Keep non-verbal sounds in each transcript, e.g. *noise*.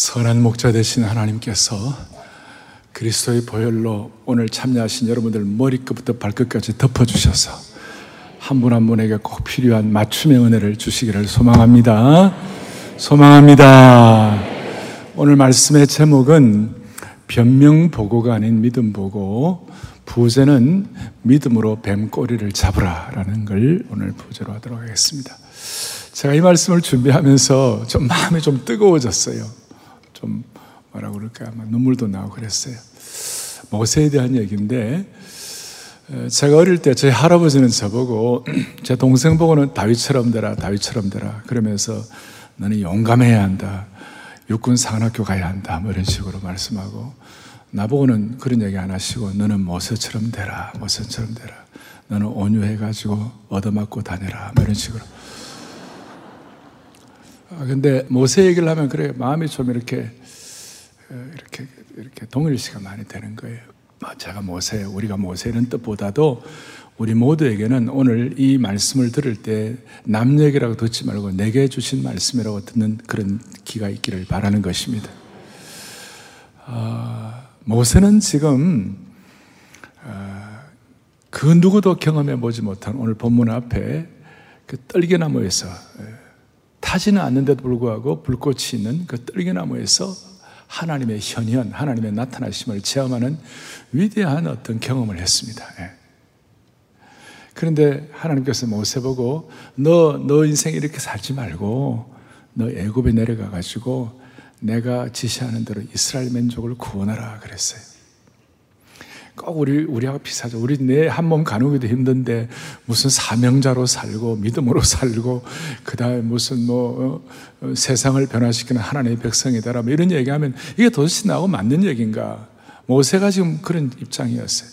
선한 목자 되신 하나님께서 그리스도의 보혈로 오늘 참여하신 여러분들 머리끝부터 발끝까지 덮어주셔서 한 분 한 분에게 꼭 필요한 맞춤의 은혜를 주시기를 소망합니다. 소망합니다. 오늘 말씀의 제목은 변명보고가 아닌 믿음보고 부제는 믿음으로 뱀꼬리를 잡으라라는 걸 오늘 부제로 하도록 하겠습니다. 제가 이 말씀을 준비하면서 좀 마음이 좀 뜨거워졌어요. 좀 뭐라 그럴까? 아마 눈물도 나고 그랬어요. 모세에 대한 얘기인데 제가 어릴 때 저희 할아버지는 저보고 *clears throat* 제 동생 보고는 다윗처럼 되라 다윗처럼 되라 그러면서 너는 용감해야 한다 육군 사관학교 가야 한다 뭐 이런 식으로 말씀하고 나보고는 그런 얘기 안 하시고 너는 모세처럼 되라 모세처럼 되라. 너는 온유해가지고 얻어맞고 다녀라 뭐 이런 식으로. 아, 근데 모세 얘기를 하면 그래 마음이 좀 이렇게 어, 이렇게 이렇게 동일시가 많이 되는 거예요. 뭐 제가 모세, 우리가 모세는 뜻보다도 우리 모두에게는 오늘 이 말씀을 들을 때남 얘기라고 듣지 말고 내게 주신 말씀이라고 듣는 그런 기가 있기를 바라는 것입니다. 어, 모세는 지금 어, 그 누구도 경험해 보지 못한 오늘 본문 앞에 그 떨기나무에서 타지는 않는데도 불구하고 불꽃이 있는 그 떨기나무에서 하나님의 현현, 하나님의 나타나심을 체험하는 위대한 어떤 경험을 했습니다. 예. 그런데 하나님께서 모세 보고 너, 너 인생 이렇게 살지 말고 너 애굽에 내려가 가지고 내가 지시하는 대로 이스라엘 민족을 구원하라 그랬어요. 꼭 우리, 우리하고 비슷하죠. 우리 내 한 몸 가누기도 힘든데 무슨 사명자로 살고 믿음으로 살고 그 다음에 무슨 뭐 어, 어, 세상을 변화시키는 하나님의 백성이다라 뭐 이런 얘기하면 이게 도대체 나하고 맞는 얘기인가? 모세가 지금 그런 입장이었어요.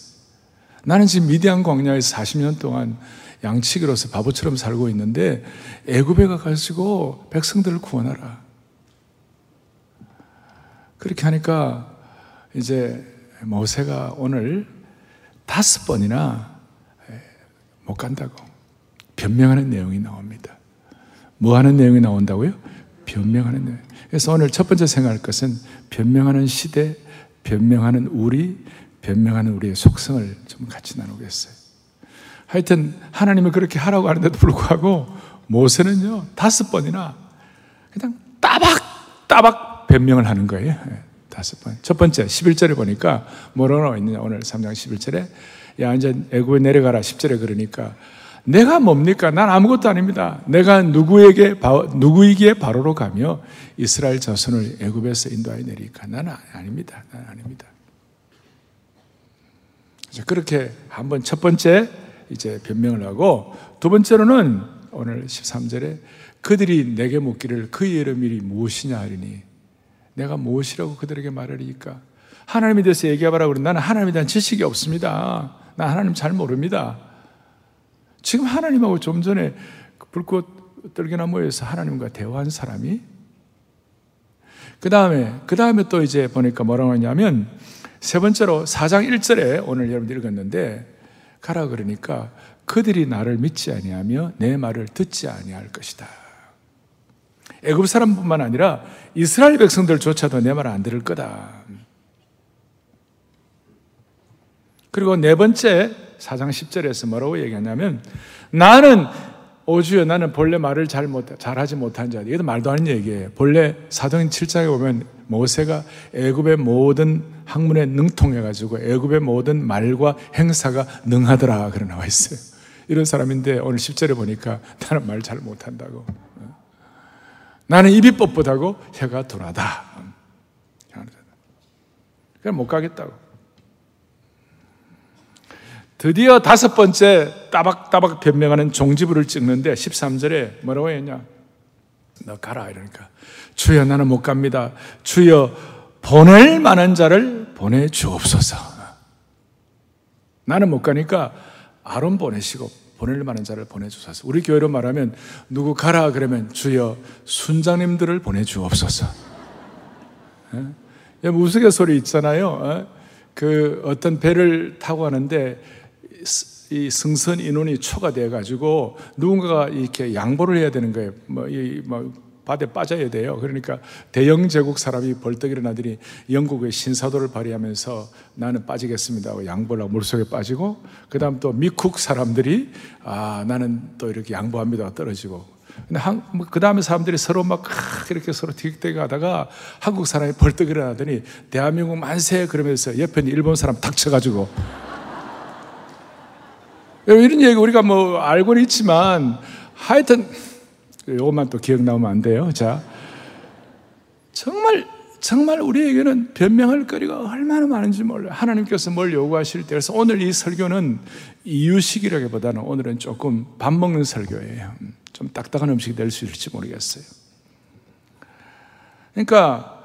나는 지금 미디안 광야에서 40년 동안 양치기로서 바보처럼 살고 있는데 애굽에 가가지고 백성들을 구원하라. 그렇게 하니까 이제 모세가 오늘 다섯 번이나 못 간다고 변명하는 내용이 나옵니다. 뭐 하는 내용이 나온다고요? 변명하는 내용. 그래서 오늘 첫 번째 생각할 것은 변명하는 시대, 변명하는 우리, 변명하는 우리의 속성을 좀 같이 나누겠어요. 하여튼 하나님이 그렇게 하라고 하는데도 불구하고 모세는요 다섯 번이나 그냥 따박 따박 변명을 하는 거예요. 다섯 번. 첫 번째, 11절에 보니까 뭐라고 있느냐. 오늘 3장 11절에. 야, 이제 애굽에 내려가라. 10절에 그러니까. 내가 뭡니까? 난 아무것도 아닙니다. 내가 누구에게, 누구이기에 바로로 가며 이스라엘 자손을 애굽에서 인도하여 내리까. 나는 아닙니다. 나는 아닙니다. 그렇게 한번 첫 번째 이제 변명을 하고 두 번째로는 오늘 13절에 그들이 내게 묻기를 그의 이름이 무엇이냐 하리니 내가 무엇이라고 그들에게 말하리까? 하나님에 대해서 얘기해봐라 그러면 나는 하나님에 대한 지식이 없습니다. 나 하나님 잘 모릅니다. 지금 하나님하고 좀 전에 그 불꽃 떨기나무에서 하나님과 대화한 사람이 그 다음에, 그 다음에 또 이제 보니까 뭐라고 하냐면 세 번째로 4장 1절에 오늘 여러분들 읽었는데 가라 그러니까 그들이 나를 믿지 아니하며 내 말을 듣지 아니할 것이다. 애굽 사람뿐만 아니라 이스라엘 백성들조차도 내 말 안 들을 거다. 그리고 네 번째 4장 10절에서 뭐라고 얘기하냐면 나는 오주여 나는 본래 말을 잘 못, 잘하지 못한 자. 이것도 말도 안 되는 얘기예요. 본래 사도행 7장에 보면 모세가 애굽의 모든 학문에 능통해가지고 애굽의 모든 말과 행사가 능하더라. 그러 나와 있어요. 이런 사람인데 오늘 10절에 보니까 나는 말 잘 못한다고. 나는 입이 뻣뻣하고 혀가 둔하다. 그냥 못 가겠다고. 드디어 다섯 번째 따박따박 변명하는 종지부를 찍는데 13절에 뭐라고 했냐? 너 가라 이러니까 주여 나는 못 갑니다. 주여 보낼 만한 자를 보내 주옵소서. 나는 못 가니까 아론 보내시고 보낼 만한 자를 보내주소서. 우리 교회로 말하면 누구 가라 그러면 주여 순장님들을 보내주옵소서. 예? 우스갯소리 있잖아요. 어? 그 어떤 배를 타고 가는데 이 승선 인원이 초과돼 가지고 누군가가 이렇게 양보를 해야 되는 거예요. 뭐, 이, 뭐 바다에 빠져야 돼요. 그러니까 대영 제국 사람이 벌떡 일어나더니 영국의 신사도를 발휘하면서 나는 빠지겠습니다 하고 양보를 하고 물속에 빠지고 그 다음 또 미국 사람들이 아 나는 또 이렇게 양보합니다 떨어지고 근데 뭐그 다음에 사람들이 서로 막 이렇게 서로 티격태격 하다가 한국 사람이 벌떡 일어나더니 대한민국 만세 그러면서 옆에 있는 일본 사람 닥쳐가지고 *laughs* 이런 얘기 우리가 뭐 알고는 있지만 하여튼 이것만 또 기억 나오면 안 돼요. 자, 정말 정말 우리에게는 변명할 거리가 얼마나 많은지 몰라요. 하나님께서 뭘 요구하실 때 그래서 오늘 이 설교는 이유식이라기보다는 오늘은 조금 밥 먹는 설교예요. 좀 딱딱한 음식이 될 수 있을지 모르겠어요. 그러니까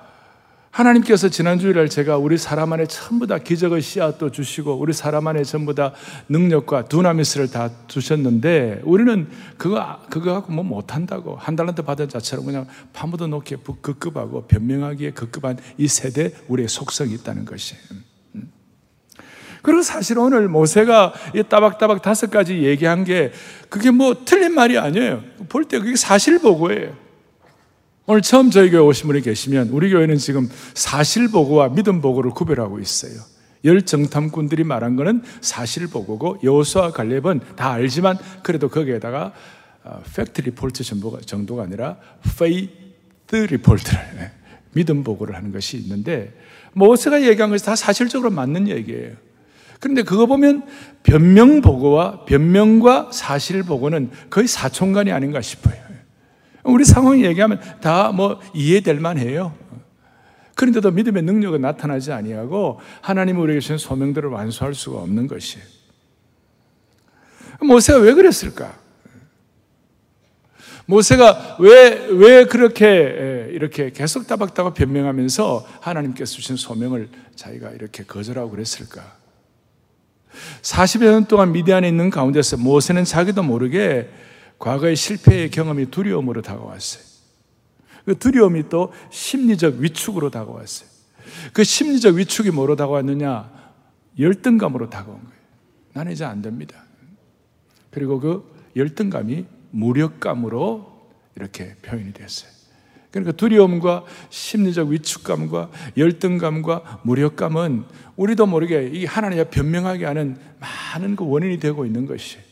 하나님께서 지난 주일날 제가 우리 사람 안에 전부 다 기적의 씨앗도 주시고 우리 사람 안에 전부 다 능력과 두나미스를 다 주셨는데 우리는 그거 그거 갖고 뭐 못한다고 한 달란트 받은 자처럼 그냥 파묻어 놓기에 급급하고 변명하기에 급급한 이 세대 우리의 속성이 있다는 것이. 음. 그리고 사실 오늘 모세가 이 따박따박 다섯 가지 얘기한 게 그게 뭐 틀린 말이 아니에요. 볼 때 그게 사실 보고예요. 오늘 처음 저희 교회 오신 분이 계시면 우리 교회는 지금 사실 보고와 믿음 보고를 구별하고 있어요. 열 정탐꾼들이 말한 거는 사실 보고고 여호수아 갈렙은 다 알지만 그래도 거기에다가 fact report 정도가 아니라 faith report를 네, 믿음 보고를 하는 것이 있는데 모세가 얘기한 것이 다 사실적으로 맞는 얘기예요. 그런데 그거 보면 변명 보고와 변명과 사실 보고는 거의 사촌간이 아닌가 싶어요. 우리 상황 얘기하면 다 뭐 이해될 만해요. 그런데도 믿음의 능력은 나타나지 아니하고 하나님 우리에게 주신 소명들을 완수할 수가 없는 것이에요. 모세가 왜 그랬을까? 모세가 왜, 왜 그렇게 이렇게 계속 따박따박 변명하면서 하나님께서 주신 소명을 자기가 이렇게 거절하고 그랬을까? 40여 년 동안 미디안에 있는 가운데서 모세는 자기도 모르게 과거의 실패의 경험이 두려움으로 다가왔어요. 그 두려움이 또 심리적 위축으로 다가왔어요. 그 심리적 위축이 뭐로 다가왔느냐? 열등감으로 다가온 거예요. 나는 이제 안 됩니다. 그리고 그 열등감이 무력감으로 이렇게 표현이 됐어요. 그러니까 두려움과 심리적 위축감과 열등감과 무력감은 우리도 모르게 이 하나님의 변명하게 하는 많은 그 원인이 되고 있는 것이에요.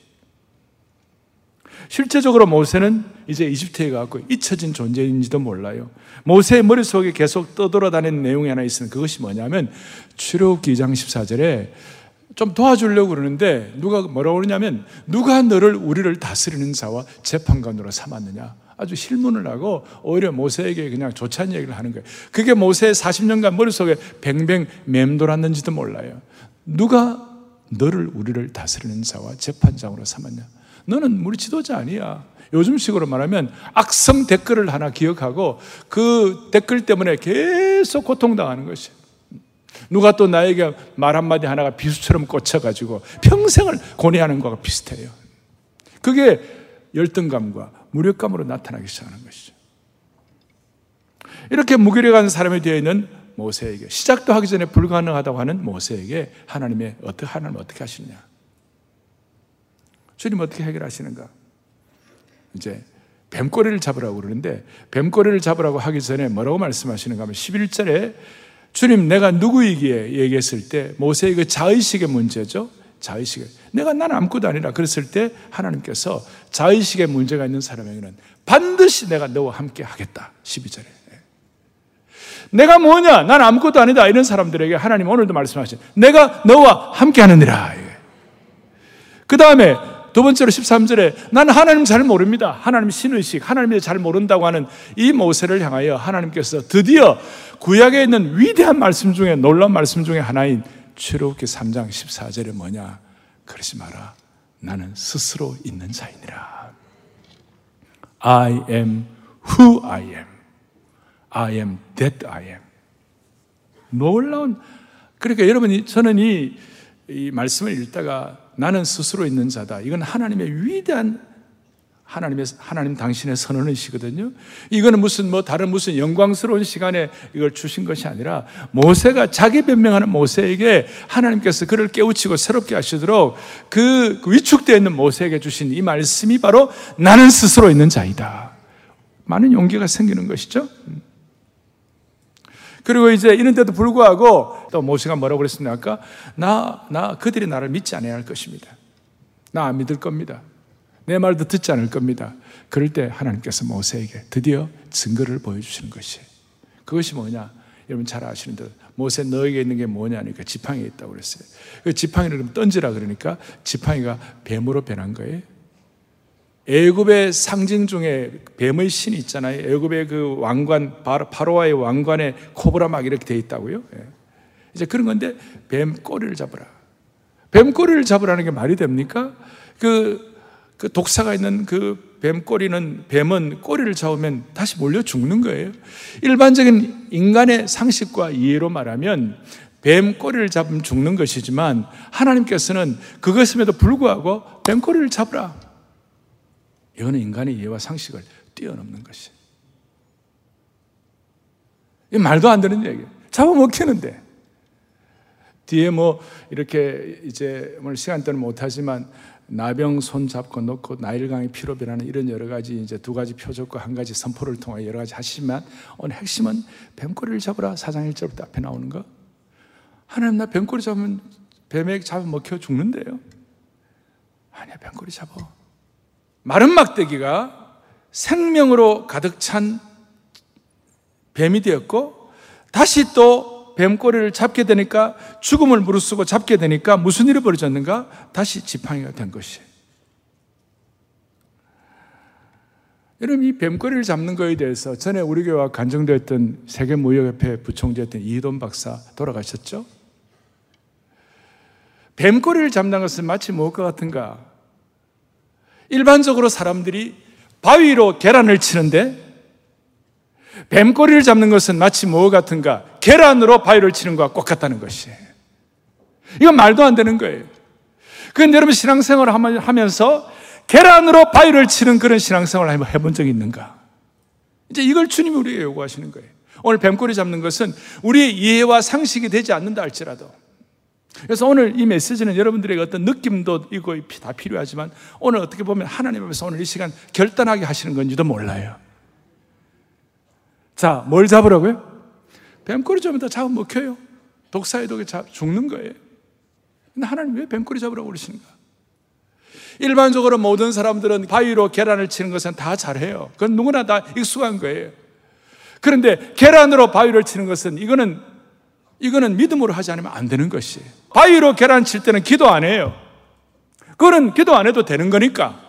실제적으로 모세는 이제 이집트에 가고 잊혀진 존재인지도 몰라요. 모세의 머릿속에 계속 떠돌아다니는 내용이 하나 있으면 그것이 뭐냐면 출애굽기 2장 14절에 좀 도와주려고 그러는데 누가 뭐라고 그러냐면 누가 너를 우리를 다스리는 자와 재판관으로 삼았느냐. 아주 실문을 하고 오히려 모세에게 그냥 좋지 얘기를 하는 거예요. 그게 모세의 40년간 머릿속에 뱅뱅 맴돌았는지도 몰라요. 누가 너를 우리를 다스리는 자와 재판장으로 삼았냐. 너는 우리 지도자 아니야. 요즘식으로 말하면 악성 댓글을 하나 기억하고 그 댓글 때문에 계속 고통당하는 것이 누가 또 나에게 말 한마디 하나가 비수처럼 꽂혀가지고 평생을 고뇌하는 것과 비슷해요. 그게 열등감과 무력감으로 나타나기 시작하는 것이죠. 이렇게 무기력한 사람이 되어 있는 모세에게 시작도 하기 전에 불가능하다고 하는 모세에게 하나님의 어떻게 하나님 어떻게 하시냐? 주님 어떻게 해결하시는가? 이제 뱀꼬리를 잡으라고 그러는데 뱀꼬리를 잡으라고 하기 전에 뭐라고 말씀하시는가 하면 11절에 주님 내가 누구이기에 얘기했을 때 모세의 그 자의식의 문제죠. 자의식. 내가 난 아무것도 아니라 그랬을 때 하나님께서 자의식의 문제가 있는 사람에게는 반드시 내가 너와 함께 하겠다. 12절에. 내가 뭐냐? 난 아무것도 아니다. 이런 사람들에게 하나님 오늘도 말씀하신 내가 너와 함께 하느니라. 그 다음에 두 번째로 13절에 나는 하나님 잘 모릅니다. 하나님 신의식, 하나님이 잘 모른다고 하는 이 모세를 향하여 하나님께서 드디어 구약에 있는 위대한 말씀 중에 놀라운 말씀 중에 하나인 출애굽기 3장 14절에 뭐냐? 그러지 마라. 나는 스스로 있는 자이니라. I am who I am. I am that I am. 놀라운 그러니까 여러분이 저는 이, 이 말씀을 읽다가 나는 스스로 있는 자다. 이건 하나님의 위대한 하나님의 하나님 당신의 선언이시거든요. 이거는 무슨 뭐 다른 무슨 영광스러운 시간에 이걸 주신 것이 아니라 모세가 자기 변명하는 모세에게 하나님께서 그를 깨우치고 새롭게 하시도록 그 위축되어 있는 모세에게 주신 이 말씀이 바로 나는 스스로 있는 자이다. 많은 용기가 생기는 것이죠. 그리고 이제 이런데도 불구하고 또 모세가 뭐라고 그랬습니까? 나, 나, 그들이 나를 믿지 않아야 할 것입니다. 나 안 믿을 겁니다. 내 말도 듣지 않을 겁니다. 그럴 때 하나님께서 모세에게 드디어 증거를 보여주시는 것이 그것이 뭐냐? 여러분 잘 아시는 듯 모세 너에게 있는 게 뭐냐니까 지팡이에 있다고 그랬어요. 그 지팡이를 던지라 그러니까 지팡이가 뱀으로 변한 거예요. 애굽의 상징 중에 뱀의 신이 있잖아요. 애굽의 그 왕관 바로와의 왕관에 코브라 막 이렇게 돼 있다고요. 예. 이제 그런 건데 뱀 꼬리를 잡으라. 뱀 꼬리를 잡으라는 게 말이 됩니까? 그, 그 독사가 있는 그 뱀 꼬리는 뱀은 꼬리를 잡으면 다시 몰려 죽는 거예요. 일반적인 인간의 상식과 이해로 말하면 뱀 꼬리를 잡으면 죽는 것이지만 하나님께서는 그것임에도 불구하고 뱀 꼬리를 잡으라. 이거는 인간의 이해와 상식을 뛰어넘는 것이. 이 말도 안 되는 얘기예요. 잡아먹히는데. 뒤에 뭐 이렇게 이제 오늘 시간 때는 못하지만 나병 손 잡고 놓고 나일강의 피로 변하는 이런 여러 가지 이제 두 가지 표적과 한 가지 선포를 통해 여러 가지 하시지만 오늘 핵심은 뱀꼬리를 잡으라 사장 1절부터 앞에 나오는 거 하나님 나 뱀꼬리 잡으면 뱀에 잡아먹혀 죽는데요 아니야 뱀꼬리 잡아 마른 막대기가 생명으로 가득 찬 뱀이 되었고 다시 또 뱀꼬리를 잡게 되니까 죽음을 무릅쓰고 잡게 되니까 무슨 일이 벌어졌는가? 다시 지팡이가 된 것이. 여러분 이 뱀꼬리를 잡는 거에 대해서 전에 우리 교회와 간증되었던 세계무역협회 부총재였던 이돈 박사 돌아가셨죠? 뱀꼬리를 잡는 것은 마치 무엇과 같은가? 일반적으로 사람들이 바위로 계란을 치는데 뱀꼬리를 잡는 것은 마치 뭐 같은가? 계란으로 바위를 치는 것과 똑같다는 것이에요. 이건 말도 안 되는 거예요. 그런데 여러분 신앙생활을 하면서 계란으로 바위를 치는 그런 신앙생활을 해본 적이 있는가? 이제 이걸 주님이 우리에게 요구하시는 거예요. 오늘 뱀꼬리 잡는 것은 우리의 이해와 상식이 되지 않는다 할지라도 그래서 오늘 이 메시지는 여러분들에게 어떤 느낌도 이거 다 필요하지만 오늘 어떻게 보면 하나님 앞에서 오늘 이 시간 결단하게 하시는 건지도 몰라요. 자, 뭘 잡으라고요? 뱀꼬리 잡으면 다 잡아먹혀요. 독사의 독에 잡, 죽는 거예요. 근데 하나님 왜 뱀꼬리 잡으라고 그러시는가? 일반적으로 모든 사람들은 바위로 계란을 치는 것은 다 잘해요. 그건 누구나 다 익숙한 거예요. 그런데 계란으로 바위를 치는 것은 이거는 이거는 믿음으로 하지 않으면 안 되는 것이에요. 바위로 계란 칠 때는 기도 안 해요. 그거는 기도 안 해도 되는 거니까.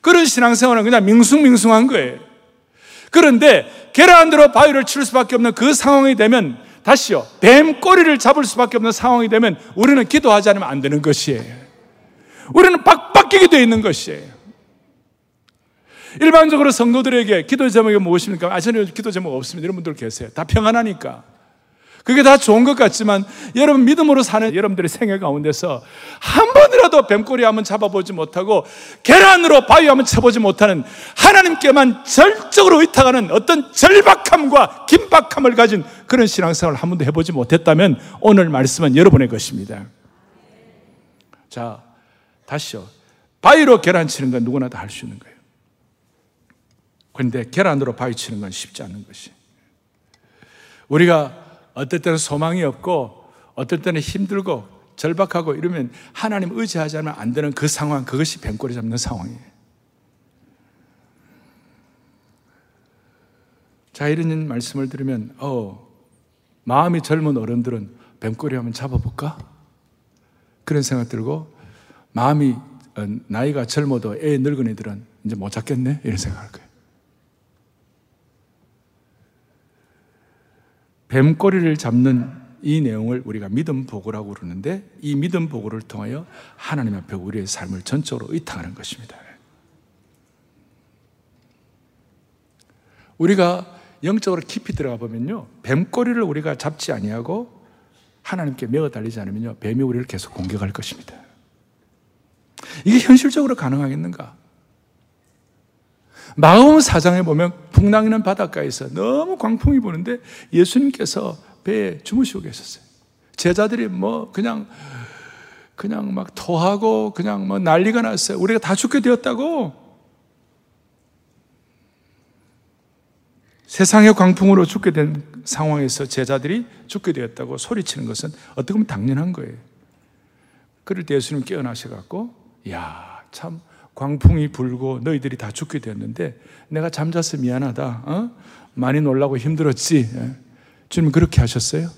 그런 신앙생활은 그냥 밍숭밍숭한 거예요. 그런데 계란으로 바위를 칠 수밖에 없는 그 상황이 되면 다시요. 뱀 꼬리를 잡을 수밖에 없는 상황이 되면 우리는 기도하지 않으면 안 되는 것이에요. 우리는 빡빡이게 되어 있는 것이에요. 일반적으로 성도들에게 기도 제목이 무엇입니까? 아, 저는 기도 제목 없습니다. 이런 분들 계세요. 다 평안하니까. 그게 다 좋은 것 같지만 여러분 믿음으로 사는 여러분들의 생애 가운데서 한 번이라도 뱀꼬리 한번 잡아보지 못하고 계란으로 바위 한번 쳐보지 못하는 하나님께만 절적으로 의탁하는 어떤 절박함과 긴박함을 가진 그런 신앙생활을 한 번도 해보지 못했다면 오늘 말씀은 여러분의 것입니다. 자, 다시요. 바위로 계란 치는 건 누구나 다 할 수 있는 거예요. 그런데 계란으로 바위 치는 건 쉽지 않은 것이. 우리가 어떨 때는 소망이 없고 어떨 때는 힘들고 절박하고 이러면 하나님 의지하지 않으면 안 되는 그 상황 그것이 뱀꼬리 잡는 상황이에요. 자 이런 말씀을 들으면 어 마음이 젊은 어른들은 뱀꼬리 한번 잡아볼까? 그런 생각 들고 마음이 어, 나이가 젊어도 애 늙은 애들은 이제 못 잡겠네 이런 생각할 거예요. 뱀꼬리를 잡는 이 내용을 우리가 믿음 보고라고 그러는데 이 믿음 보고를 통하여 하나님 앞에 우리의 삶을 전적으로 의탁하는 것입니다. 우리가 영적으로 깊이 들어가 보면요. 뱀꼬리를 우리가 잡지 아니하고 하나님께 메어 달리지 않으면요. 뱀이 우리를 계속 공격할 것입니다. 이게 현실적으로 가능하겠는가? 마음 사장에 보면 풍랑이는 바닷가에서 너무 광풍이 부는데 예수님께서 배에 주무시고 계셨어요. 제자들이 뭐 그냥 그냥 막 토하고 그냥 뭐 난리가 났어요. 우리가 다 죽게 되었다고. 세상의 광풍으로 죽게 된 상황에서 제자들이 죽게 되었다고 소리치는 것은 어떻게 보면 당연한 거예요. 그럴 때 예수님 깨어나셔갖고, 야, 참, 광풍이 불고 너희들이 다 죽게 되었는데 내가 잠자서 미안하다. 어? 많이 놀라고 힘들었지. 예. 주님 그렇게 하셨어요?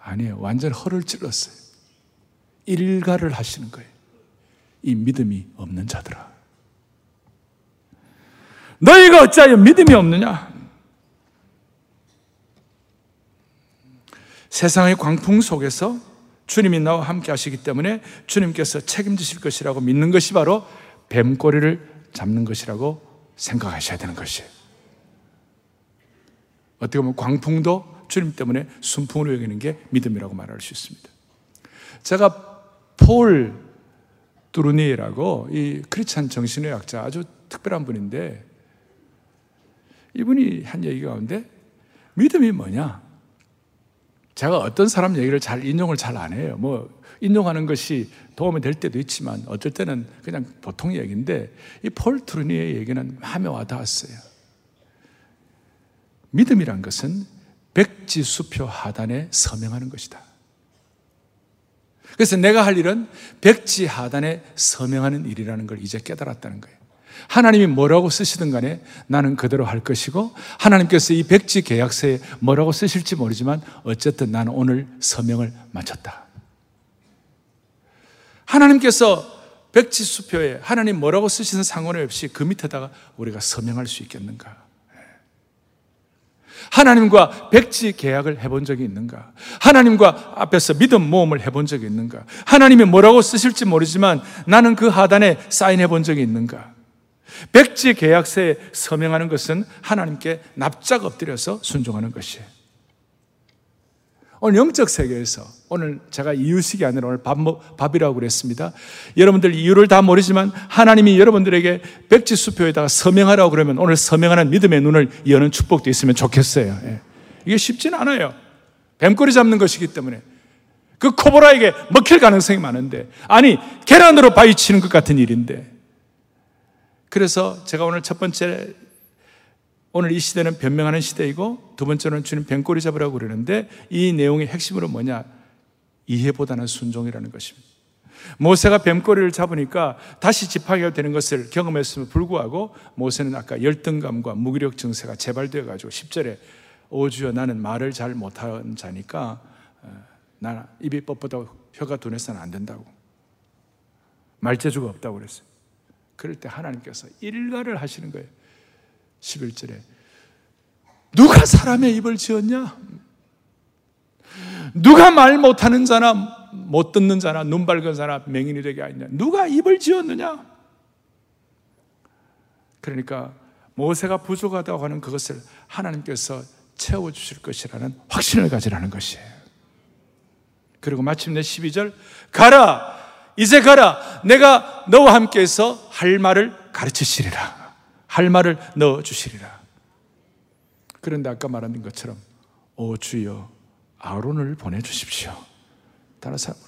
아니에요. 완전 허를 찔렀어요. 일가를 하시는 거예요. 이 믿음이 없는 자들아. 너희가 어찌하여 믿음이 없느냐? 세상의 광풍 속에서 주님이 나와 함께 하시기 때문에 주님께서 책임지실 것이라고 믿는 것이 바로 뱀꼬리를 잡는 것이라고 생각하셔야 되는 것이에요. 어떻게 보면 광풍도 주님 때문에 순풍으로 여기는 게 믿음이라고 말할 수 있습니다. 제가 폴 두루니라고 이 크리스찬 정신의학자 아주 특별한 분인데 이분이 한 얘기 가운데 믿음이 뭐냐? 제가 어떤 사람 얘기를 잘 인용을 잘 안 해요. 뭐 인용하는 것이 도움이 될 때도 있지만 어쩔 때는 그냥 보통 얘기인데 이 폴 트루니의 얘기는 마음에 와닿았어요. 믿음이란 것은 백지 수표 하단에 서명하는 것이다. 그래서 내가 할 일은 백지 하단에 서명하는 일이라는 걸 이제 깨달았다는 거예요. 하나님이 뭐라고 쓰시든 간에 나는 그대로 할 것이고 하나님께서 이 백지 계약서에 뭐라고 쓰실지 모르지만 어쨌든 나는 오늘 서명을 마쳤다. 하나님께서 백지 수표에 하나님 뭐라고 쓰시는 상관이 없이 그 밑에다가 우리가 서명할 수 있겠는가? 하나님과 백지 계약을 해본 적이 있는가? 하나님과 앞에서 믿음 모험을 해본 적이 있는가? 하나님이 뭐라고 쓰실지 모르지만 나는 그 하단에 사인해 본 적이 있는가? 백지 계약서에 서명하는 것은 하나님께 납작 엎드려서 순종하는 것이에요. 오늘 영적 세계에서 오늘 제가 이유식이 아니라 오늘 밥, 밥이라고 그랬습니다. 여러분들 이유를 다 모르지만 하나님이 여러분들에게 백지 수표에다가 서명하라고 그러면 오늘 서명하는 믿음의 눈을 여는 축복도 있으면 좋겠어요. 예. 이게 쉽지는 않아요. 뱀꼬리 잡는 것이기 때문에. 그 코보라에게 먹힐 가능성이 많은데, 아니, 계란으로 바위치는 것 같은 일인데, 그래서 제가 오늘 첫 번째 오늘 이 시대는 변명하는 시대이고 두 번째는 주님 뱀꼬리 잡으라고 그러는데 이 내용의 핵심으로 뭐냐? 이해보다는 순종이라는 것입니다. 모세가 뱀꼬리를 잡으니까 다시 집하게 되는 것을 경험했음에 불구하고 모세는 아까 열등감과 무기력 증세가 재발되어 가지고 10절에 오주여 나는 말을 잘 못하는 자니까 어, 나 입이 뻣뻣하고 혀가 둔해서는 안 된다고 말재주가 없다고 그랬어요. 그럴 때 하나님께서 일가를 하시는 거예요. 11절에 누가 사람의 입을 지었냐? 누가 말 못하는 자나 못 듣는 자나 눈 밝은 자나 맹인이 되게 하냐? 누가 입을 지었느냐? 그러니까 모세가 부족하다고 하는 그것을 하나님께서 채워 주실 것이라는 확신을 가지라는 것이에요. 그리고 마침내 12절 가라 이제 가라. 내가 너와 함께해서 할 말을 가르치시리라. 할 말을 넣어 주시리라. 그런데 아까 말한 것처럼 오 주여 아론을 보내 주십시오. 다른 사람을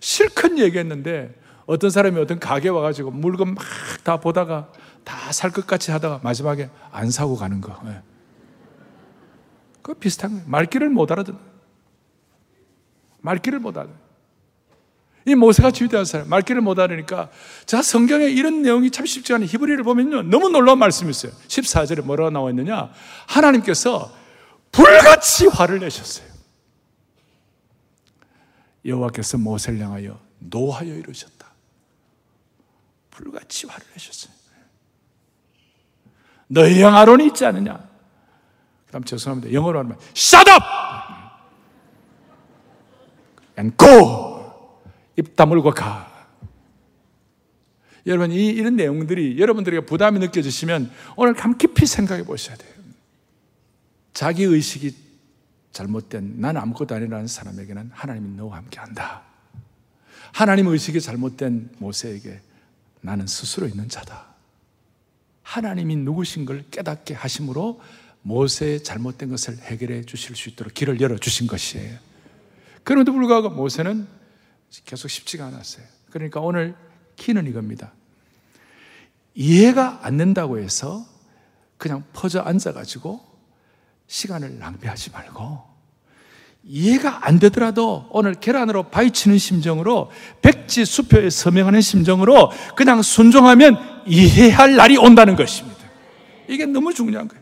실컷 얘기했는데 어떤 사람이 어떤 가게 와가지고 물건 막 다 보다가 다 살 것 같이 하다가 마지막에 안 사고 가는 거. 예. 그 비슷한 거예요. 말귀를 못 알아듣는 말귀를 못 알아듣는 이 모세가 주대한 사람, 말귀를 못 알으니까, 자, 성경에 이런 내용이 참 쉽지 않은 히브리를 보면요. 너무 놀라운 말씀이 있어요. 14절에 뭐라고 나와 있느냐? 하나님께서 불같이 화를 내셨어요. 여호와께서 모세를 향하여 노하여 이르셨다. 불같이 화를 내셨어요. 너희 형 아론이 있지 않느냐? 그 다음 죄송합니다. 영어로 하면 Shut up! and go! 입 다물고 가. 여러분, 이, 이런 내용들이 여러분들에게 부담이 느껴지시면 오늘 감 깊이 생각해 보셔야 돼요. 자기 의식이 잘못된 난 아무것도 아니라는 사람에게는 하나님이 너와 함께 한다. 하나님 의식이 잘못된 모세에게 나는 스스로 있는 자다. 하나님이 누구신 걸 깨닫게 하심으로 모세의 잘못된 것을 해결해 주실 수 있도록 길을 열어 주신 것이에요. 그런데도 불구하고 모세는 계속 쉽지가 않았어요. 그러니까 오늘 키는 이겁니다. 이해가 안 된다고 해서 그냥 퍼져 앉아가지고 시간을 낭비하지 말고 이해가 안 되더라도 오늘 계란으로 바위치는 심정으로 백지 수표에 서명하는 심정으로 그냥 순종하면 이해할 날이 온다는 것입니다. 이게 너무 중요한 거예요.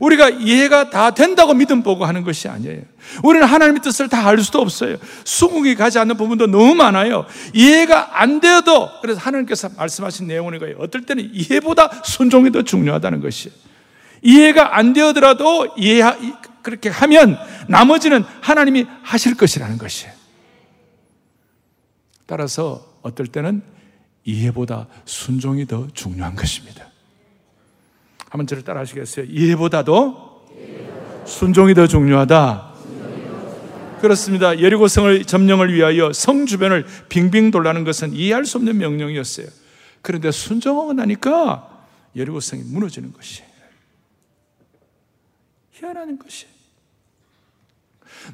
우리가 이해가 다 된다고 믿음 보고 하는 것이 아니에요. 우리는 하나님의 뜻을 다 알 수도 없어요. 수긍이 가지 않는 부분도 너무 많아요. 이해가 안 되어도 그래서 하나님께서 말씀하신 내용은 이거예요. 어떨 때는 이해보다 순종이 더 중요하다는 것이에요. 이해가 안 되더라도 이해 그렇게 하면 나머지는 하나님이 하실 것이라는 것이에요. 따라서 어떨 때는 이해보다 순종이 더 중요한 것입니다. 한번 저를 따라 하시겠어요? 이해보다도 순종이 더 중요하다. 그렇습니다. 예리고성을 점령을 위하여 성 주변을 빙빙 돌라는 것은 이해할 수 없는 명령이었어요. 그런데 순종하고 나니까 예리고성이 무너지는 것이에요. 희한한 것이에요.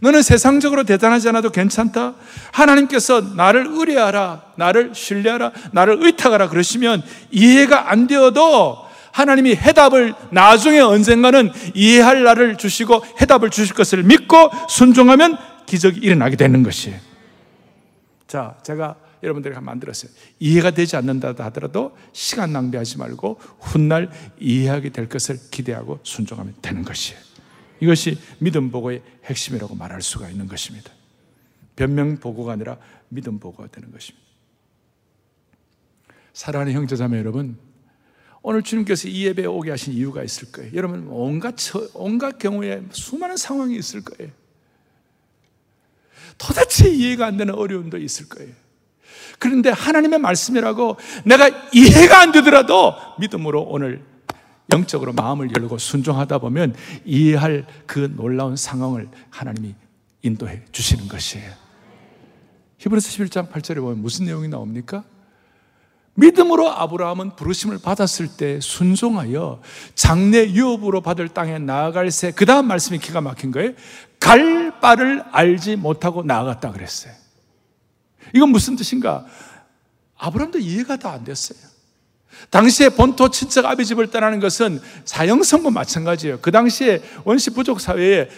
너는 세상적으로 대단하지 않아도 괜찮다. 하나님께서 나를 의뢰하라, 나를 신뢰하라, 나를 의탁하라 그러시면 이해가 안 되어도 하나님이 해답을 나중에 언젠가는 이해할 날을 주시고 해답을 주실 것을 믿고 순종하면 기적이 일어나게 되는 것이에요. 자, 제가 여러분들이 만들었어요. 이해가 되지 않는다 하더라도 시간 낭비하지 말고 훗날 이해하게 될 것을 기대하고 순종하면 되는 것이에요. 이것이 믿음 보고의 핵심이라고 말할 수가 있는 것입니다. 변명 보고가 아니라 믿음 보고가 되는 것입니다. 사랑하는 형제자매 여러분, 오늘 주님께서 이 예배에 오게 하신 이유가 있을 거예요. 여러분, 온갖, 온갖 경우에 수많은 상황이 있을 거예요. 도대체 이해가 안 되는 어려움도 있을 거예요. 그런데 하나님의 말씀이라고 내가 이해가 안 되더라도 믿음으로 오늘 영적으로 마음을 열고 순종하다 보면 이해할 그 놀라운 상황을 하나님이 인도해 주시는 것이에요. 히브리서 11장 8절에 보면 무슨 내용이 나옵니까? 믿음으로 아브라함은 부르심을 받았을 때 순종하여 장래 유업으로 받을 땅에 나아갈 새, 그 다음 말씀이 기가 막힌 거예요. 갈 바를 알지 못하고 나아갔다 그랬어요. 이건 무슨 뜻인가? 아브라함도 이해가 다 안 됐어요. 당시에 본토 친척 아비 집을 떠나는 것은 사형선고 마찬가지예요. 그 당시에 원시 부족 사회에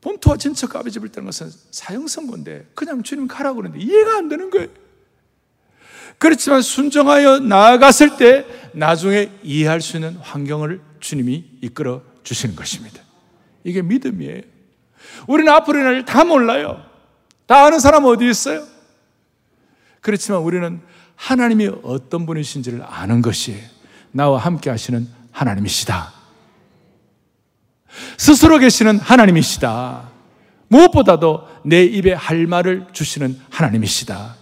본토와 친척 아비 집을 떠나는 것은 사형선고인데 그냥 주님 가라고 그러는데 이해가 안 되는 거예요. 그렇지만 순종하여 나아갔을 때 나중에 이해할 수 있는 환경을 주님이 이끌어 주시는 것입니다. 이게 믿음이에요. 우리는 앞으로 일어날 다 몰라요. 다 아는 사람 어디 있어요? 그렇지만 우리는 하나님이 어떤 분이신지를 아는 것이 나와 함께 하시는 하나님이시다. 스스로 계시는 하나님이시다. 무엇보다도 내 입에 할 말을 주시는 하나님이시다.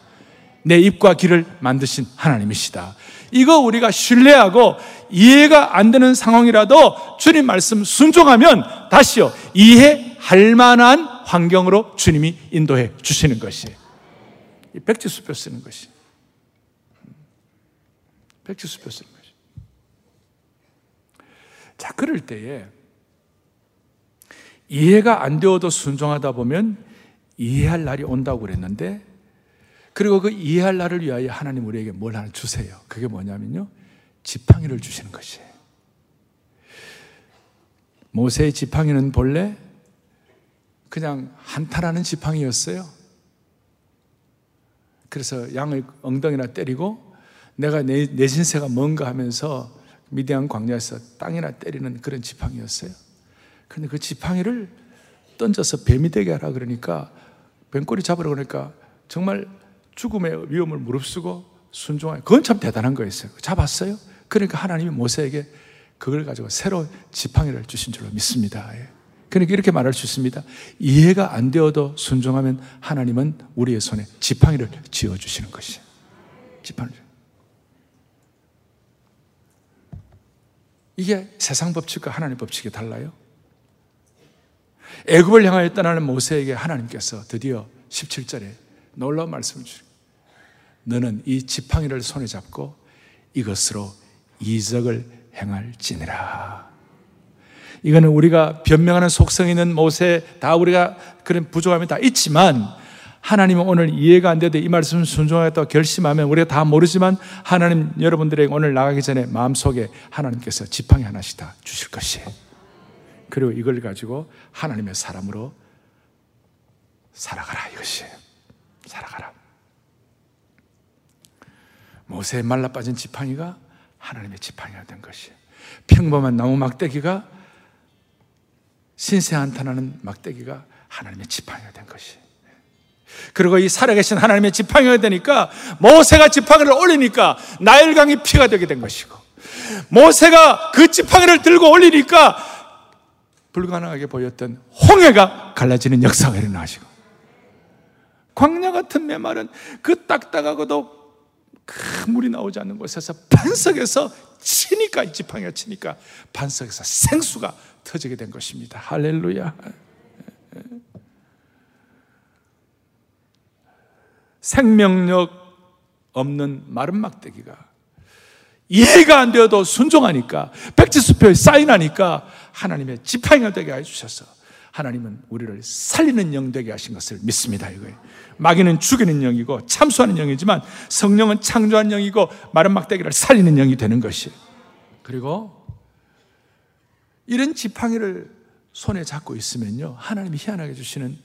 내 입과 귀를 만드신 하나님이시다. 이거 우리가 신뢰하고 이해가 안 되는 상황이라도 주님 말씀 순종하면 다시요, 이해할 만한 환경으로 주님이 인도해 주시는 것이에요. 백지수표 쓰는 것이. 백지수표 쓰는 것이. 자, 그럴 때에 이해가 안 되어도 순종하다 보면 이해할 날이 온다고 그랬는데 그리고 그 이해할 날을 위하여 하나님 우리에게 뭘 하나 주세요. 그게 뭐냐면요. 지팡이를 주시는 것이에요. 모세의 지팡이는 본래 그냥 한탄하는 지팡이였어요. 그래서 양을 엉덩이나 때리고 내가 내, 내 신세가 뭔가 하면서 미대한 광야에서 땅이나 때리는 그런 지팡이였어요. 그런데 그 지팡이를 던져서 뱀이 되게 하라 그러니까 뱀꼬리 잡으라 그러니까 정말 죽음의 위험을 무릅쓰고 순종하여 그건 참 대단한 거였어요. 잡았어요. 그러니까 하나님이 모세에게 그걸 가지고 새로운 지팡이를 주신 줄로 믿습니다. 예. 그러니까 이렇게 말할 수 있습니다. 이해가 안 되어도 순종하면 하나님은 우리의 손에 지팡이를 지어 주시는 것이에요. 지팡이. 이게 세상 법칙과 하나님 법칙이 달라요. 애굽을 향하여 떠나는 모세에게 하나님께서 드디어 17절에 놀라운 말씀을 주십니다. 너는 이 지팡이를 손에 잡고 이것으로 이적을 행할지니라. 이거는 우리가 변명하는 속성 있는 모세 다 우리가 그런 부족함이 다 있지만 하나님은 오늘 이해가 안 돼도 이 말씀을 순종하겠다고 결심하면 우리가 다 모르지만 하나님 여러분들에게 오늘 나가기 전에 마음속에 하나님께서 지팡이 하나씩 다 주실 것이에요. 그리고 이걸 가지고 하나님의 사람으로 살아가라 이것이에요. 살아가라. 모세의 말라 빠진 지팡이가 하나님의 지팡이가 된 것이에요. 평범한 나무 막대기가 신세 한탄하는 막대기가 하나님의 지팡이가 된 것이에요. 그리고 이 살아계신 하나님의 지팡이가 되니까 모세가 지팡이를 올리니까 나일강이 피가 되게 된 것이고 모세가 그 지팡이를 들고 올리니까 불가능하게 보였던 홍해가 갈라지는 역사가 일어나시고 광야 같은 메말은 그 딱딱하고도 큰 물이 나오지 않는 곳에서 반석에서 치니까 지팡이가 치니까 반석에서 생수가 터지게 된 것입니다. 할렐루야. 생명력 없는 마른 막대기가 이해가 안 되어도 순종하니까 백지수표에 사인하니까 하나님의 지팡이가 되게 해주셔서 하나님은 우리를 살리는 영 되게 하신 것을 믿습니다. 이거예요. 마귀는 죽이는 영이고 참수하는 영이지만 성령은 창조한 영이고 마른 막대기를 살리는 영이 되는 것이. 그리고 이런 지팡이를 손에 잡고 있으면요. 하나님이 희한하게 주시는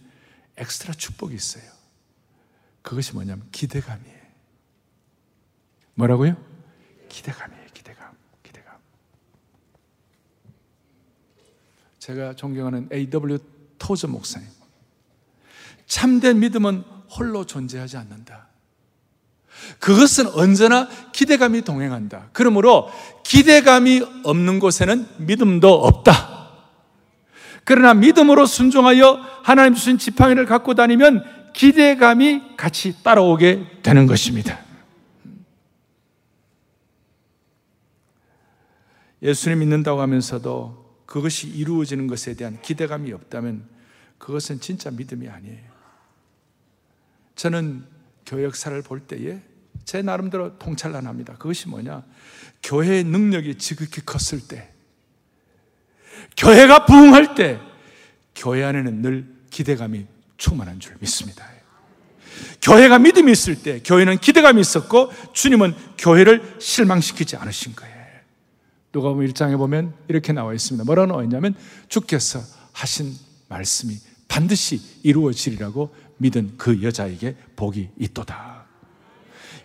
엑스트라 축복이 있어요. 그것이 뭐냐면 기대감이에요. 뭐라고요? 기대감이에요, 기대감. 기대감. 제가 존경하는 A.W. 토저 목사님. 참된 믿음은 홀로 존재하지 않는다. 그것은 언제나 기대감이 동행한다. 그러므로 기대감이 없는 곳에는 믿음도 없다. 그러나 믿음으로 순종하여 하나님 주신 지팡이를 갖고 다니면 기대감이 같이 따라오게 되는 것입니다. 예수님 믿는다고 하면서도 그것이 이루어지는 것에 대한 기대감이 없다면 그것은 진짜 믿음이 아니에요. 저는 교회 역사를 볼 때에 제 나름대로 통찰난 합니다. 그것이 뭐냐? 교회의 능력이 지극히 컸을 때, 교회가 부흥할 때, 교회 안에는 늘 기대감이 충만한 줄 믿습니다. 교회가 믿음이 있을 때 교회는 기대감이 있었고 주님은 교회를 실망시키지 않으신 거예요. 누가 보면 1장에 보면 이렇게 나와 있습니다. 뭐라고 나와 있냐면 주께서 하신 말씀이 반드시 이루어지리라고 믿은 그 여자에게 복이 있도다.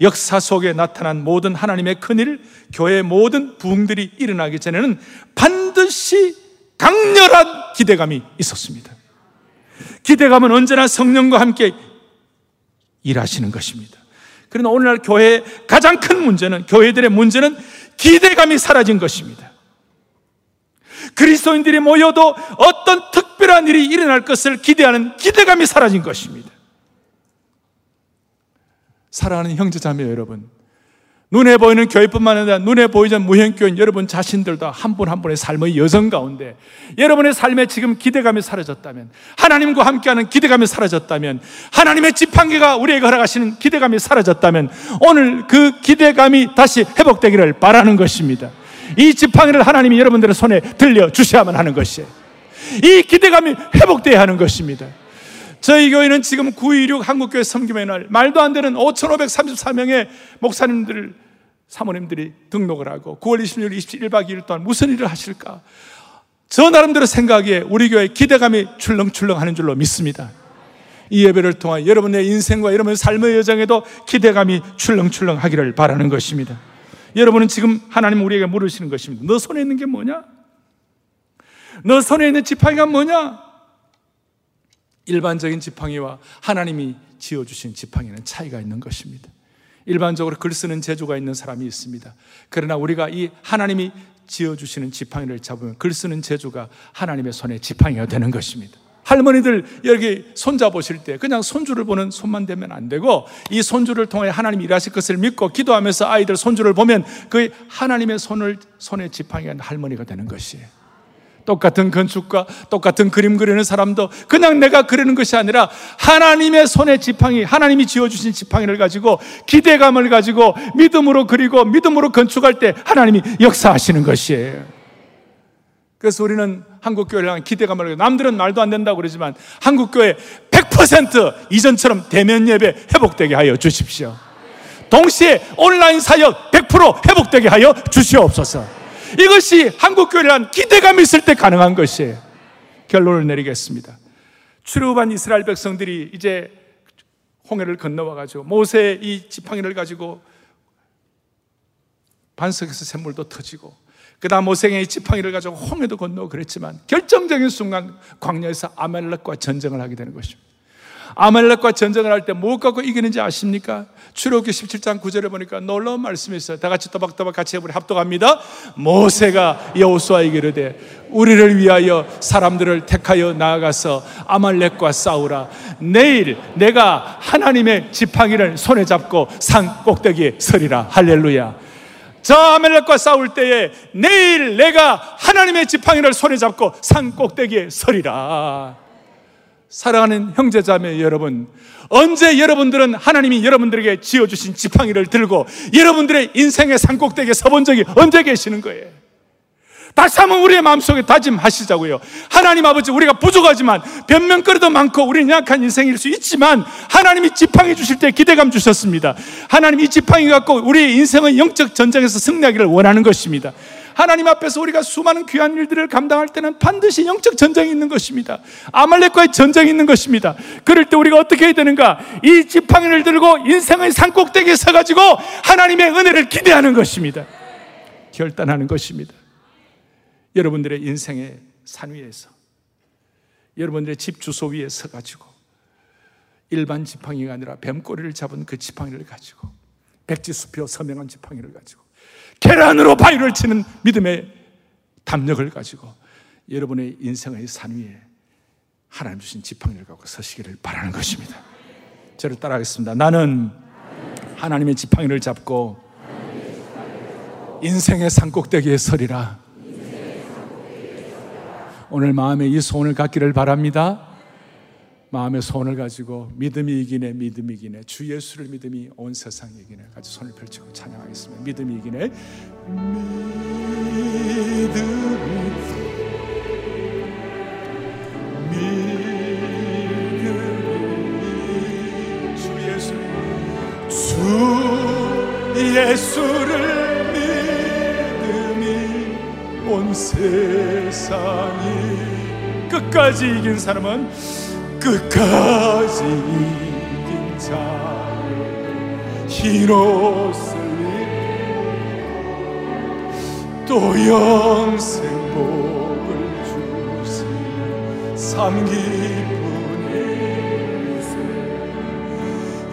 역사 속에 나타난 모든 하나님의 큰일, 교회의 모든 부흥들이 일어나기 전에는 반드시 강렬한 기대감이 있었습니다. 기대감은 언제나 성령과 함께 일하시는 것입니다. 그러나 오늘날 교회의 가장 큰 문제는, 교회들의 문제는 기대감이 사라진 것입니다. 그리스도인들이 모여도 어떤 특별한 일이 일어날 것을 기대하는 기대감이 사라진 것입니다. 사랑하는 형제자매 여러분, 눈에 보이는 교회뿐만 아니라 눈에 보이지 않는 무형교인 여러분 자신들도 한 분 한 분의 삶의 여정 가운데 여러분의 삶에 지금 기대감이 사라졌다면 하나님과 함께하는 기대감이 사라졌다면 하나님의 지팡이가 우리에게 허락하시는 기대감이 사라졌다면 오늘 그 기대감이 다시 회복되기를 바라는 것입니다. 이 지팡이를 하나님이 여러분들의 손에 들려 주셔야만 하는 것이에요. 이 기대감이 회복되어야 하는 것입니다. 저희 교회는 지금 926 한국교회 섬김의 날 말도 안 되는 5,534명의 목사님들 사모님들이 등록을 하고 9월 26일 27박 2일 동안 무슨 일을 하실까? 저 나름대로 생각에 우리 교회 기대감이 출렁출렁 하는 줄로 믿습니다. 이 예배를 통해 여러분의 인생과 여러분의 삶의 여정에도 기대감이 출렁출렁 하기를 바라는 것입니다. 여러분은 지금 하나님 우리에게 물으시는 것입니다. 너 손에 있는 게 뭐냐? 너 손에 있는 지팡이가 뭐냐? 일반적인 지팡이와 하나님이 지어주신 지팡이는 차이가 있는 것입니다. 일반적으로 글 쓰는 재주가 있는 사람이 있습니다. 그러나 우리가 이 하나님이 지어주시는 지팡이를 잡으면 글 쓰는 재주가 하나님의 손에 지팡이가 되는 것입니다. 할머니들 여기 손자 보실 때 그냥 손주를 보는 손만 되면 안 되고 이 손주를 통해 하나님 일하실 것을 믿고 기도하면서 아이들 손주를 보면 그 하나님의 손을 손에 지팡이가 할머니가 되는 것이에요. 똑같은 건축과 똑같은 그림 그리는 사람도 그냥 내가 그리는 것이 아니라 하나님의 손의 지팡이, 하나님이 지어주신 지팡이를 가지고 기대감을 가지고 믿음으로 그리고 믿음으로 건축할 때 하나님이 역사하시는 것이에요. 그래서 우리는 한국교회를 향한 기대감을 가지고 남들은 말도 안 된다고 그러지만 한국교회 100% 이전처럼 대면 예배 회복되게 하여 주십시오. 동시에 온라인 사역 100% 회복되게 하여 주시옵소서. 이것이 한국교회를 한 기대감이 있을 때 가능한 것이에요. 결론을 내리겠습니다. 출애굽한 이스라엘 백성들이 이제 홍해를 건너와 가지고 모세의 이 지팡이를 가지고 반석에서 샘물도 터지고 그다음 모세의 지팡이를 가지고 홍해도 건너고 그랬지만 결정적인 순간 광야에서 아말렉과 전쟁을 하게 되는 것입니다. 아말렉과 전쟁을 할때뭐 갖고 이기는지 아십니까? 출애굽기 17장 9절에 보니까 놀라운 말씀이 있어요. 다 같이 또박또박 같이 우리 합독합니다. 모세가 여호수아에게 이르되 우리를 위하여 사람들을 택하여 나아가서 아말렉과 싸우라. 내일 내가 하나님의 지팡이를 손에 잡고 산 꼭대기에 서리라. 할렐루야. 저 아멜렉과 싸울 때에 내일 내가 하나님의 지팡이를 손에 잡고 산 꼭대기에 서리라. 사랑하는 형제자매 여러분, 언제 여러분들은 하나님이 여러분들에게 지어주신 지팡이를 들고 여러분들의 인생의 산꼭대기에 서본 적이 언제 계시는 거예요? 다시 한번 우리의 마음속에 다짐하시자고요. 하나님 아버지, 우리가 부족하지만 변명거리도 많고 우리는 약한 인생일 수 있지만 하나님이 지팡이 주실 때 기대감 주셨습니다. 하나님 이 지팡이 갖고 우리의 인생의 영적 전쟁에서 승리하기를 원하는 것입니다. 하나님 앞에서 우리가 수많은 귀한 일들을 감당할 때는 반드시 영적 전쟁이 있는 것입니다. 아말렉과의 전쟁이 있는 것입니다. 그럴 때 우리가 어떻게 해야 되는가? 이 지팡이를 들고 인생의 산꼭대기에 서가지고 하나님의 은혜를 기대하는 것입니다. 결단하는 것입니다. 여러분들의 인생의 산 위에서 여러분들의 집 주소 위에 서가지고 일반 지팡이가 아니라 뱀꼬리를 잡은 그 지팡이를 가지고 백지수표 서명한 지팡이를 가지고 계란으로 바위를 치는 믿음의 담력을 가지고 여러분의 인생의 산 위에 하나님 주신 지팡이를 갖고 서시기를 바라는 것입니다. 저를 따라하겠습니다. 나는 하나님의 지팡이를 잡고 인생의 산꼭대기에 서리라. 오늘 마음에 이 소원을 갖기를 바랍니다. 마음의 소원을 가지고 믿음이 이기네, 믿음이 이기네, 주 예수를 믿음이 온 세상 이기네. 같이 손을 펼치고 찬양하겠습니다. 믿음이 이기네, 믿음이, 믿음이, 주 예수, 주 예수를 온 세상이 끝까지 이긴 사람은 끝까지 이긴 자를 흰옷을 또 영생 복을 주시 삼 기쁜 인생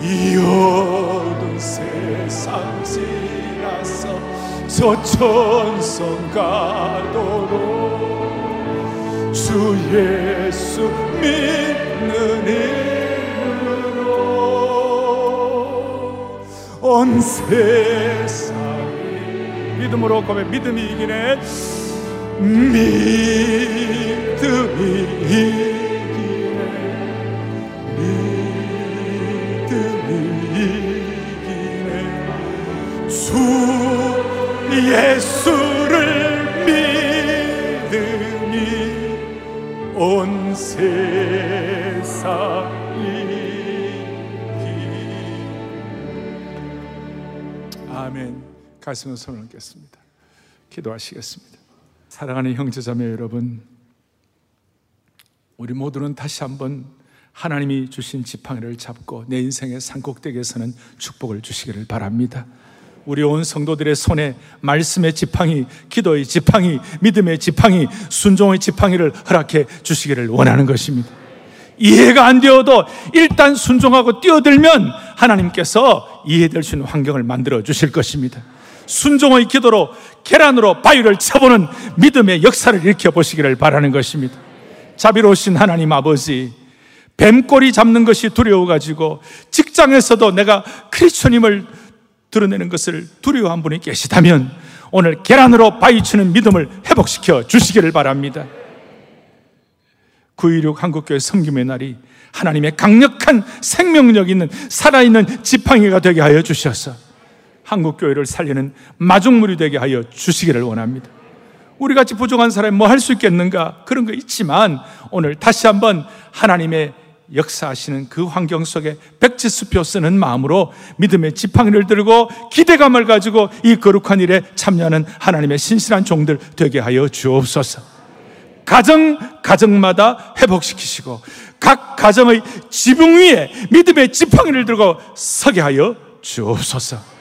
이 어두운 세상 지나서 저 천성 가도록 주 예수 믿 온 세상이 믿음으로 고백 믿음이 이기네. 믿음이 이기네. 믿음이 이기네. 주 예수 가슴에 손을 얹겠습니다 기도하시겠습니다 사랑하는 형제자매 여러분 우리 모두는 다시 한번 하나님이 주신 지팡이를 잡고 내 인생의 산꼭대기에서는 축복을 주시기를 바랍니다 우리 온 성도들의 손에 말씀의 지팡이, 기도의 지팡이, 믿음의 지팡이, 순종의 지팡이를 허락해 주시기를 원하는 것입니다. 이해가 안 되어도 일단 순종하고 뛰어들면 하나님께서 이해될 수 있는 환경을 만들어 주실 것입니다. 순종의 기도로 계란으로 바위를 쳐보는 믿음의 역사를 일으켜 보시기를 바라는 것입니다. 자비로우신 하나님 아버지, 뱀꼬리 잡는 것이 두려워가지고 직장에서도 내가 크리스천임을 드러내는 것을 두려워한 분이 계시다면 오늘 계란으로 바위 치는 믿음을 회복시켜 주시기를 바랍니다. 9.16 한국교회 성김의 날이 하나님의 강력한 생명력 있는 살아있는 지팡이가 되게 하여 주셔서 한국 교회를 살리는 마중물이 되게 하여 주시기를 원합니다. 우리 같이 부족한 사람이 뭐 할 수 있겠는가? 그런 거 있지만 오늘 다시 한번 하나님의 역사하시는 그 환경 속에 백지수표 쓰는 마음으로 믿음의 지팡이를 들고 기대감을 가지고 이 거룩한 일에 참여하는 하나님의 신실한 종들 되게 하여 주옵소서. 가정, 가정마다 회복시키시고 각 가정의 지붕 위에 믿음의 지팡이를 들고 서게 하여 주옵소서.